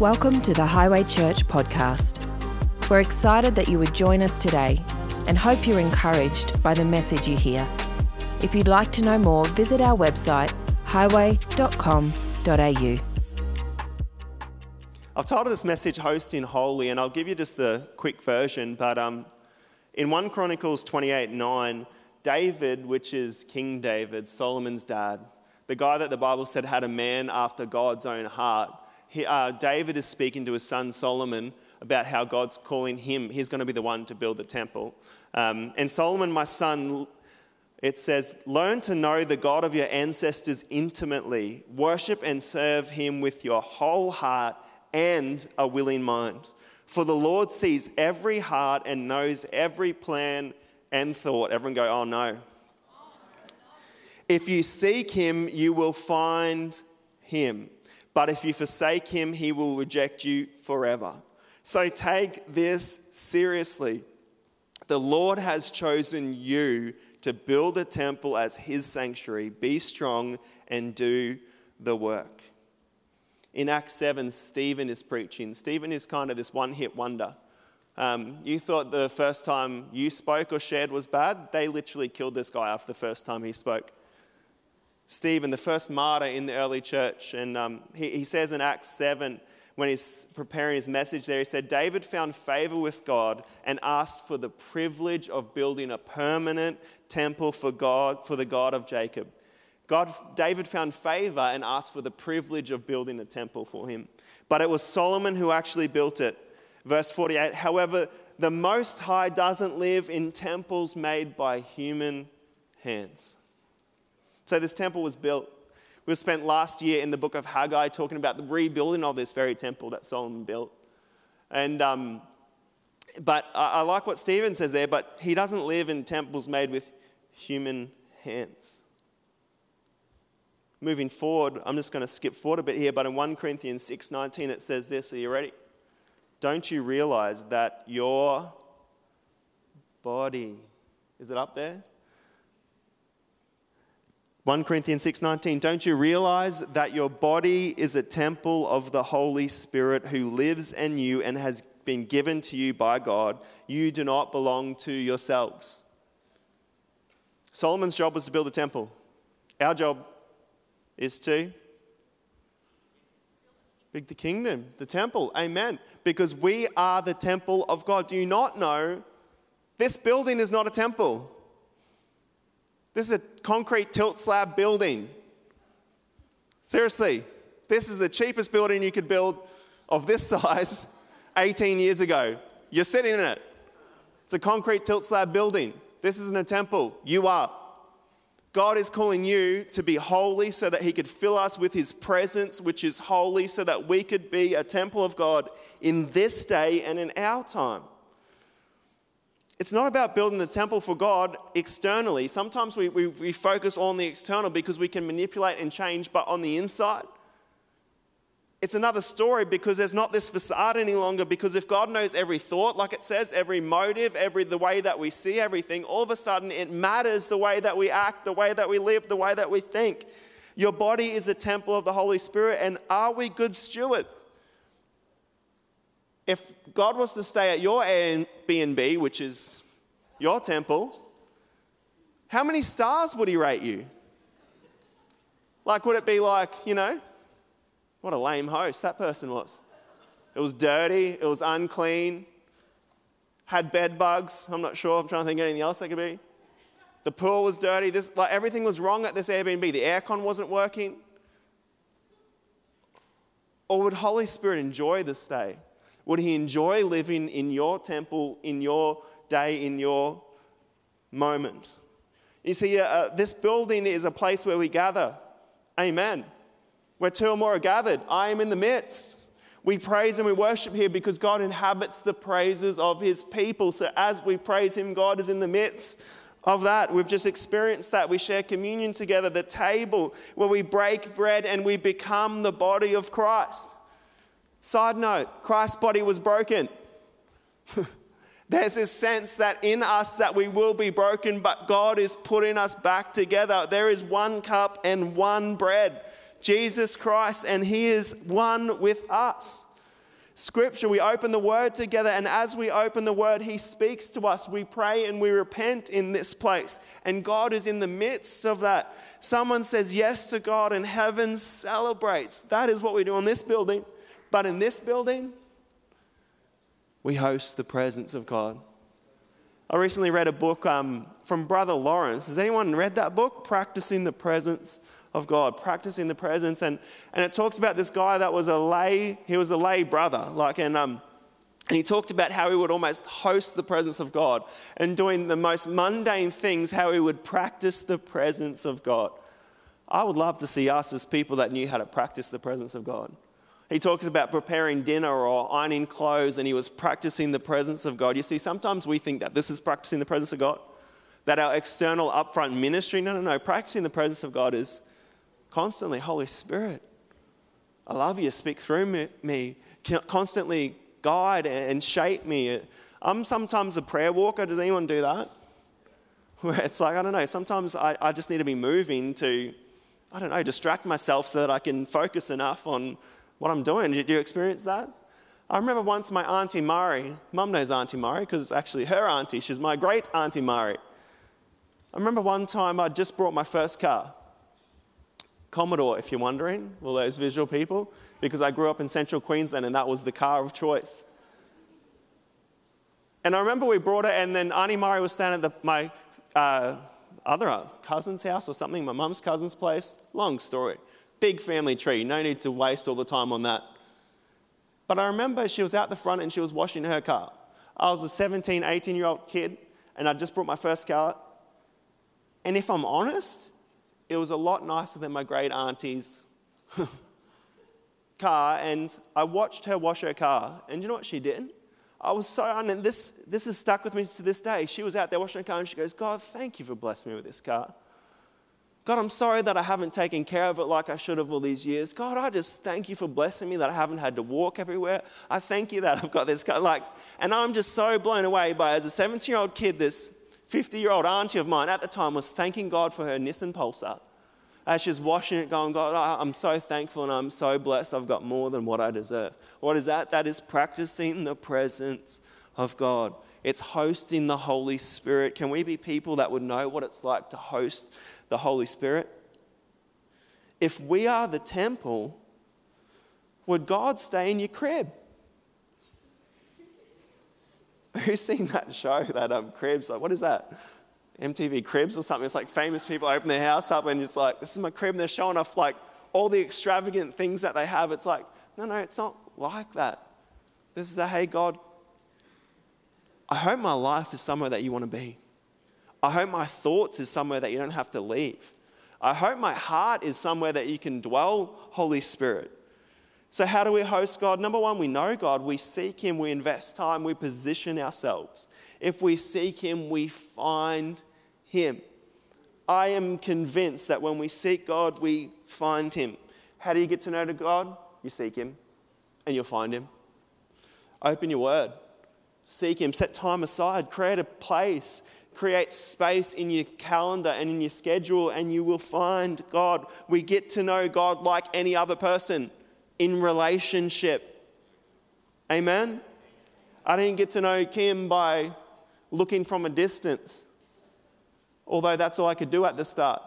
Welcome to the Highway Church podcast. We're excited that you would join us today and hope you're encouraged by the message you hear. If you'd like to know more, visit our website highway.com.au. I've titled this message Hosting Holy, and I'll give you just the quick version. But um, in 1 Chronicles 28 9, David, which is King David, Solomon's dad, the guy that the Bible said had a man after God's own heart, he, uh, David is speaking to his son Solomon about how God's calling him, he's going to be the one to build the temple. Um, and Solomon, my son, it says, Learn to know the God of your ancestors intimately, worship and serve him with your whole heart and a willing mind. For the Lord sees every heart and knows every plan and thought. Everyone go, Oh no. If you seek him, you will find him. But if you forsake him, he will reject you forever. So take this seriously. The Lord has chosen you to build a temple as his sanctuary. Be strong and do the work. In Acts 7, Stephen is preaching. Stephen is kind of this one hit wonder. Um, you thought the first time you spoke or shared was bad. They literally killed this guy after the first time he spoke. Stephen, the first martyr in the early church. And um, he, he says in Acts 7, when he's preparing his message there, he said, David found favor with God and asked for the privilege of building a permanent temple for God, for the God of Jacob. God, David found favor and asked for the privilege of building a temple for him. But it was Solomon who actually built it. Verse 48 However, the Most High doesn't live in temples made by human hands. So this temple was built. We spent last year in the book of Haggai talking about the rebuilding of this very temple that Solomon built. And, um, but I, I like what Stephen says there, but he doesn't live in temples made with human hands. Moving forward, I'm just going to skip forward a bit here, but in 1 Corinthians 6:19 it says this, are you ready? Don't you realize that your body is it up there? 1 Corinthians 6:19 Don't you realize that your body is a temple of the Holy Spirit who lives in you and has been given to you by God? You do not belong to yourselves. Solomon's job was to build a temple. Our job is to build the kingdom, the temple. Amen. Because we are the temple of God. Do you not know this building is not a temple? This is a concrete tilt slab building. Seriously, this is the cheapest building you could build of this size 18 years ago. You're sitting in it. It's a concrete tilt slab building. This isn't a temple. You are. God is calling you to be holy so that He could fill us with His presence, which is holy, so that we could be a temple of God in this day and in our time. It's not about building the temple for God externally. Sometimes we, we, we, focus on the external because we can manipulate and change, but on the inside, it's another story because there's not this facade any longer. Because if God knows every thought, like it says, every motive, every the way that we see everything, all of a sudden it matters the way that we act, the way that we live, the way that we think. Your body is a temple of the Holy Spirit, and are we good stewards? If God was to stay at your Airbnb, which is your temple, how many stars would he rate you? Like, would it be like, you know, what a lame host that person was? It was dirty, it was unclean, had bed bugs. I'm not sure, I'm trying to think of anything else that could be. The pool was dirty, this, like, everything was wrong at this Airbnb. The aircon wasn't working. Or would Holy Spirit enjoy the stay? Would he enjoy living in your temple, in your day, in your moment? You see, uh, this building is a place where we gather. Amen. Where two or more are gathered, I am in the midst. We praise and we worship here because God inhabits the praises of his people. So as we praise him, God is in the midst of that. We've just experienced that. We share communion together, the table where we break bread and we become the body of Christ. Side note Christ's body was broken. There's this sense that in us that we will be broken, but God is putting us back together. There is one cup and one bread, Jesus Christ, and He is one with us. Scripture, we open the Word together, and as we open the Word, He speaks to us. We pray and we repent in this place, and God is in the midst of that. Someone says yes to God, and heaven celebrates. That is what we do in this building. But in this building, we host the presence of God. I recently read a book um, from Brother Lawrence. Has anyone read that book? Practicing the Presence of God, practicing the presence. And, and it talks about this guy that was a lay, he was a lay brother. Like, and, um, and he talked about how he would almost host the presence of God and doing the most mundane things, how he would practice the presence of God. I would love to see us as people that knew how to practice the presence of God. He talks about preparing dinner or ironing clothes, and he was practicing the presence of God. You see, sometimes we think that this is practicing the presence of God, that our external upfront ministry. No, no, no. Practicing the presence of God is constantly, Holy Spirit, I love you, speak through me, constantly guide and shape me. I'm sometimes a prayer walker. Does anyone do that? Where it's like, I don't know, sometimes I, I just need to be moving to, I don't know, distract myself so that I can focus enough on what I'm doing. Did you experience that? I remember once my Auntie Mari, mum knows Auntie Mari because it's actually her auntie, she's my great Auntie Mari. I remember one time I just brought my first car. Commodore, if you're wondering, all those visual people, because I grew up in central Queensland and that was the car of choice. And I remember we brought it, and then Auntie Mari was standing at the, my uh, other cousin's house or something, my mum's cousin's place. Long story. Big family tree, no need to waste all the time on that. But I remember she was out the front and she was washing her car. I was a 17, 18 year old kid, and I just brought my first car. And if I'm honest, it was a lot nicer than my great auntie's car. And I watched her wash her car. And you know what she did? I was so, and this, this has stuck with me to this day. She was out there washing her car and she goes, God, thank you for blessing me with this car. God, I'm sorry that I haven't taken care of it like I should have all these years. God, I just thank you for blessing me that I haven't had to walk everywhere. I thank you that I've got this. Like, and I'm just so blown away by as a 17 year old kid, this 50 year old auntie of mine at the time was thanking God for her Nissan Pulsar. As she's washing it, going, God, I'm so thankful and I'm so blessed. I've got more than what I deserve. What is that? That is practicing the presence of God. It's hosting the Holy Spirit. Can we be people that would know what it's like to host the Holy Spirit? If we are the temple, would God stay in your crib? Who's seen that show, that um, Cribs? Like, what is that? MTV Cribs or something? It's like famous people open their house up and it's like, this is my crib, and they're showing off like all the extravagant things that they have. It's like, no, no, it's not like that. This is a, hey, God, I hope my life is somewhere that you want to be. I hope my thoughts is somewhere that you don't have to leave. I hope my heart is somewhere that you can dwell, Holy Spirit. So, how do we host God? Number one, we know God, we seek Him, we invest time, we position ourselves. If we seek Him, we find Him. I am convinced that when we seek God, we find Him. How do you get to know God? You seek Him and you'll find Him. Open your word, seek Him, set time aside, create a place create space in your calendar and in your schedule, and you will find God. We get to know God like any other person in relationship. Amen? I didn't get to know Kim by looking from a distance, although that's all I could do at the start.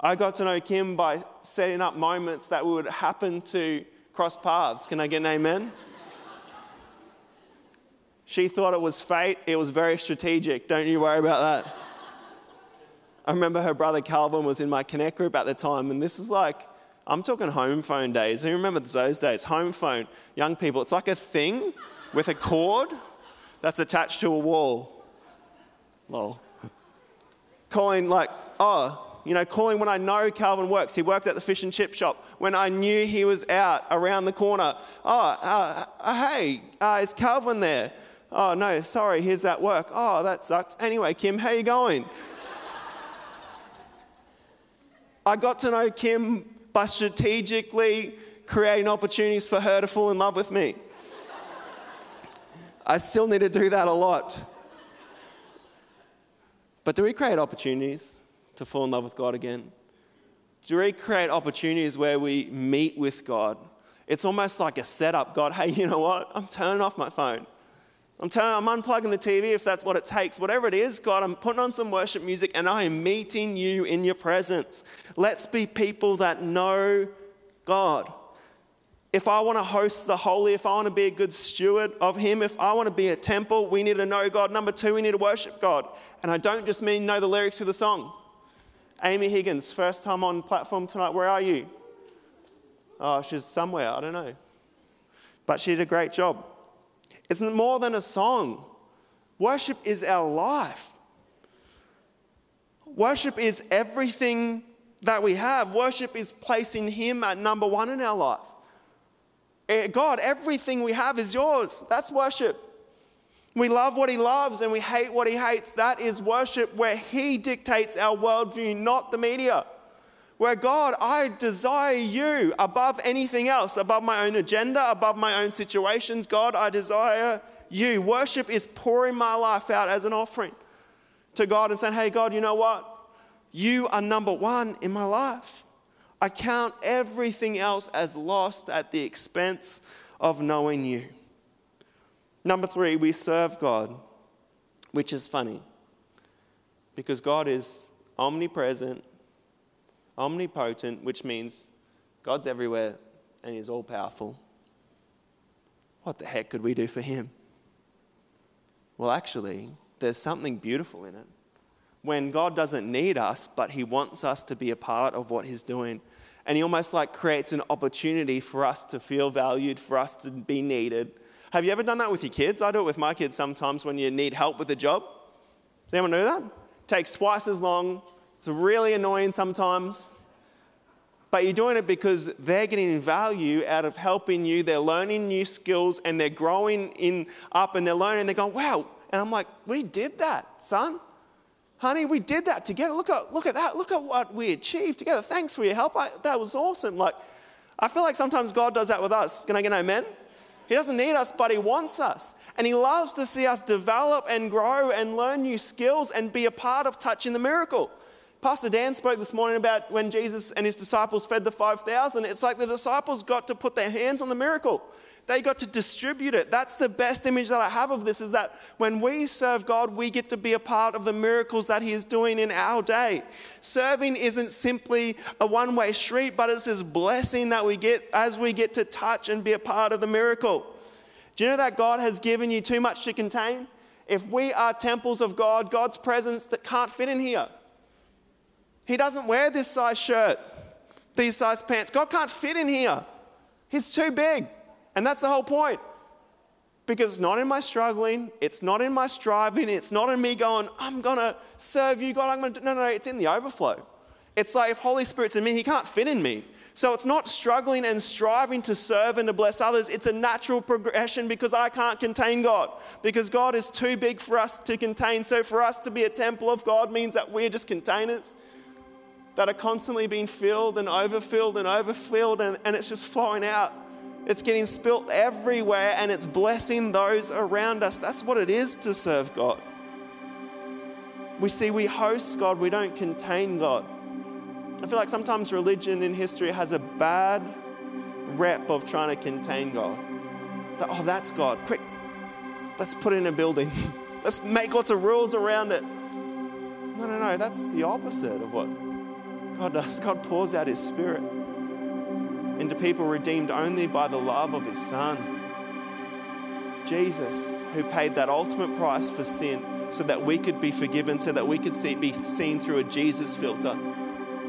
I got to know Kim by setting up moments that would happen to cross paths. Can I get an amen? She thought it was fate. It was very strategic. Don't you worry about that. I remember her brother Calvin was in my Connect group at the time, and this is like, I'm talking home phone days. You remember those days? Home phone, young people. It's like a thing with a cord that's attached to a wall. Lol. Calling like, oh, you know, calling when I know Calvin works. He worked at the fish and chip shop. When I knew he was out around the corner. Oh, uh, uh, hey, uh, is Calvin there? Oh, no, sorry, here's that work. Oh, that sucks. Anyway, Kim, how you going? I got to know Kim by strategically creating opportunities for her to fall in love with me. I still need to do that a lot. But do we create opportunities to fall in love with God again? Do we create opportunities where we meet with God It's almost like a setup. God, hey, you know what? I'm turning off my phone. I'm, turning, I'm unplugging the TV if that's what it takes. Whatever it is, God, I'm putting on some worship music and I am meeting you in your presence. Let's be people that know God. If I want to host the holy, if I want to be a good steward of Him, if I want to be a temple, we need to know God. Number two, we need to worship God. And I don't just mean know the lyrics to the song. Amy Higgins, first time on platform tonight, where are you? Oh, she's somewhere, I don't know. But she did a great job. It's more than a song. Worship is our life. Worship is everything that we have. Worship is placing Him at number one in our life. Eh, God, everything we have is yours. That's worship. We love what He loves and we hate what He hates. That is worship where He dictates our worldview, not the media. Where God, I desire you above anything else, above my own agenda, above my own situations. God, I desire you. Worship is pouring my life out as an offering to God and saying, hey, God, you know what? You are number one in my life. I count everything else as lost at the expense of knowing you. Number three, we serve God, which is funny because God is omnipresent, omnipotent, which means God's everywhere and He's all powerful. What the heck could we do for Him? Well, actually, there's something beautiful in it. When God doesn't need us, but He wants us to be a part of what He's doing. And He almost like creates an opportunity for us to feel valued, for us to be needed. Have you ever done that with your kids? I do it with my kids sometimes when you need help with a job. Does anyone do that? It takes twice as long, it's really annoying sometimes. But you're doing it because they're getting value out of helping you. They're learning new skills and they're growing in up and they're learning. They're going, wow. And I'm like, we did that, son. Honey, we did that together. Look at, look at that. Look at what we achieved together. Thanks for your help. I, that was awesome. Like, I feel like sometimes God does that with us. Can I get an amen? He doesn't need us, but He wants us. And He loves to see us develop and grow and learn new skills and be a part of touching the miracle. Pastor Dan spoke this morning about when Jesus and his disciples fed the 5,000. It's like the disciples got to put their hands on the miracle. They got to distribute it. That's the best image that I have of this is that when we serve God, we get to be a part of the miracles that He is doing in our day. Serving isn't simply a one way street, but it's this blessing that we get as we get to touch and be a part of the miracle. Do you know that God has given you too much to contain? If we are temples of God, God's presence that can't fit in here. He doesn't wear this size shirt, these size pants. God can't fit in here. He's too big. And that's the whole point. Because it's not in my struggling, it's not in my striving, it's not in me going, I'm gonna serve you, God. I'm gonna no, no, no, it's in the overflow. It's like if Holy Spirit's in me, He can't fit in me. So it's not struggling and striving to serve and to bless others. It's a natural progression because I can't contain God. Because God is too big for us to contain. So for us to be a temple of God means that we're just containers that are constantly being filled and overfilled and overfilled, and, and it's just flowing out. It's getting spilt everywhere and it's blessing those around us. That's what it is to serve God. We see we host God, we don't contain God. I feel like sometimes religion in history has a bad rep of trying to contain God. It's like, oh, that's God. Quick, let's put in a building. let's make lots of rules around it. No, no, no, that's the opposite of what God does. God pours out His Spirit into people redeemed only by the love of His Son. Jesus, who paid that ultimate price for sin so that we could be forgiven, so that we could see, be seen through a Jesus filter,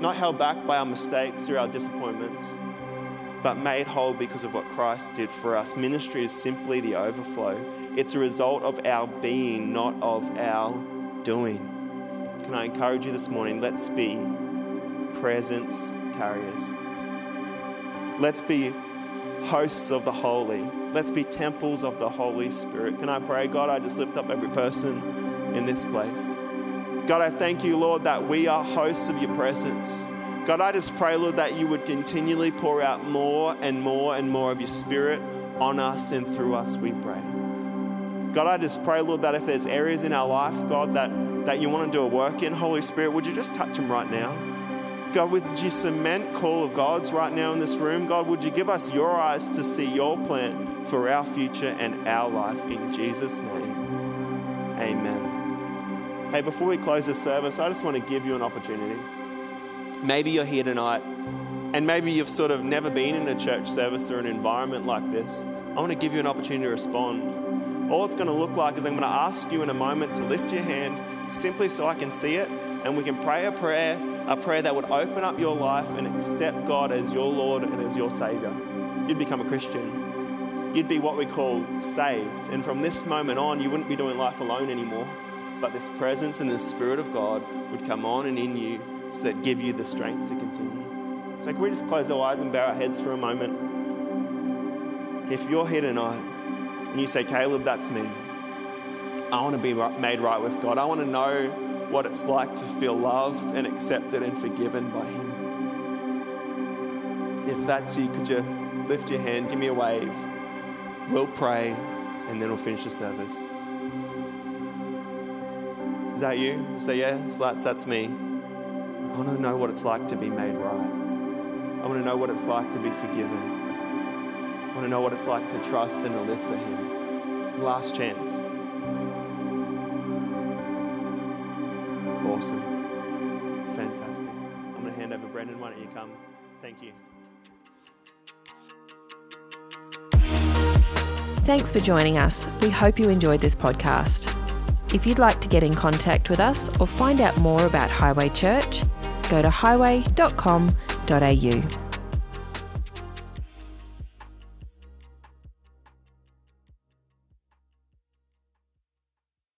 not held back by our mistakes or our disappointments, but made whole because of what Christ did for us. Ministry is simply the overflow, it's a result of our being, not of our doing. Can I encourage you this morning? Let's be presence carriers. Let's be hosts of the holy. Let's be temples of the Holy Spirit. Can I pray, God? I just lift up every person in this place. God, I thank you, Lord, that we are hosts of your presence. God, I just pray, Lord, that you would continually pour out more and more and more of your Spirit on us and through us, we pray. God, I just pray, Lord, that if there's areas in our life, God, that, that you want to do a work in, Holy Spirit, would you just touch them right now? God, would you cement call of God's right now in this room? God, would you give us your eyes to see your plan for our future and our life in Jesus' name? Amen. Hey, before we close the service, I just want to give you an opportunity. Maybe you're here tonight and maybe you've sort of never been in a church service or an environment like this. I want to give you an opportunity to respond. All it's going to look like is I'm going to ask you in a moment to lift your hand simply so I can see it and we can pray a prayer a prayer that would open up your life and accept God as your Lord and as your Savior. You'd become a Christian. You'd be what we call saved. And from this moment on, you wouldn't be doing life alone anymore. But this presence and the Spirit of God would come on and in you so that give you the strength to continue. So can we just close our eyes and bow our heads for a moment? If you're here tonight and you say, Caleb, that's me. I want to be made right with God. I want to know what it's like to feel loved and accepted and forgiven by Him. If that's you, could you lift your hand, give me a wave? We'll pray and then we'll finish the service. Is that you? Say yes, that's, that's me. I want to know what it's like to be made right. I want to know what it's like to be forgiven. I want to know what it's like to trust and to live for Him. Last chance. Awesome. Fantastic. I'm going to hand over Brendan. Why don't you come? Thank you. Thanks for joining us. We hope you enjoyed this podcast. If you'd like to get in contact with us or find out more about Highway Church, go to highway.com.au.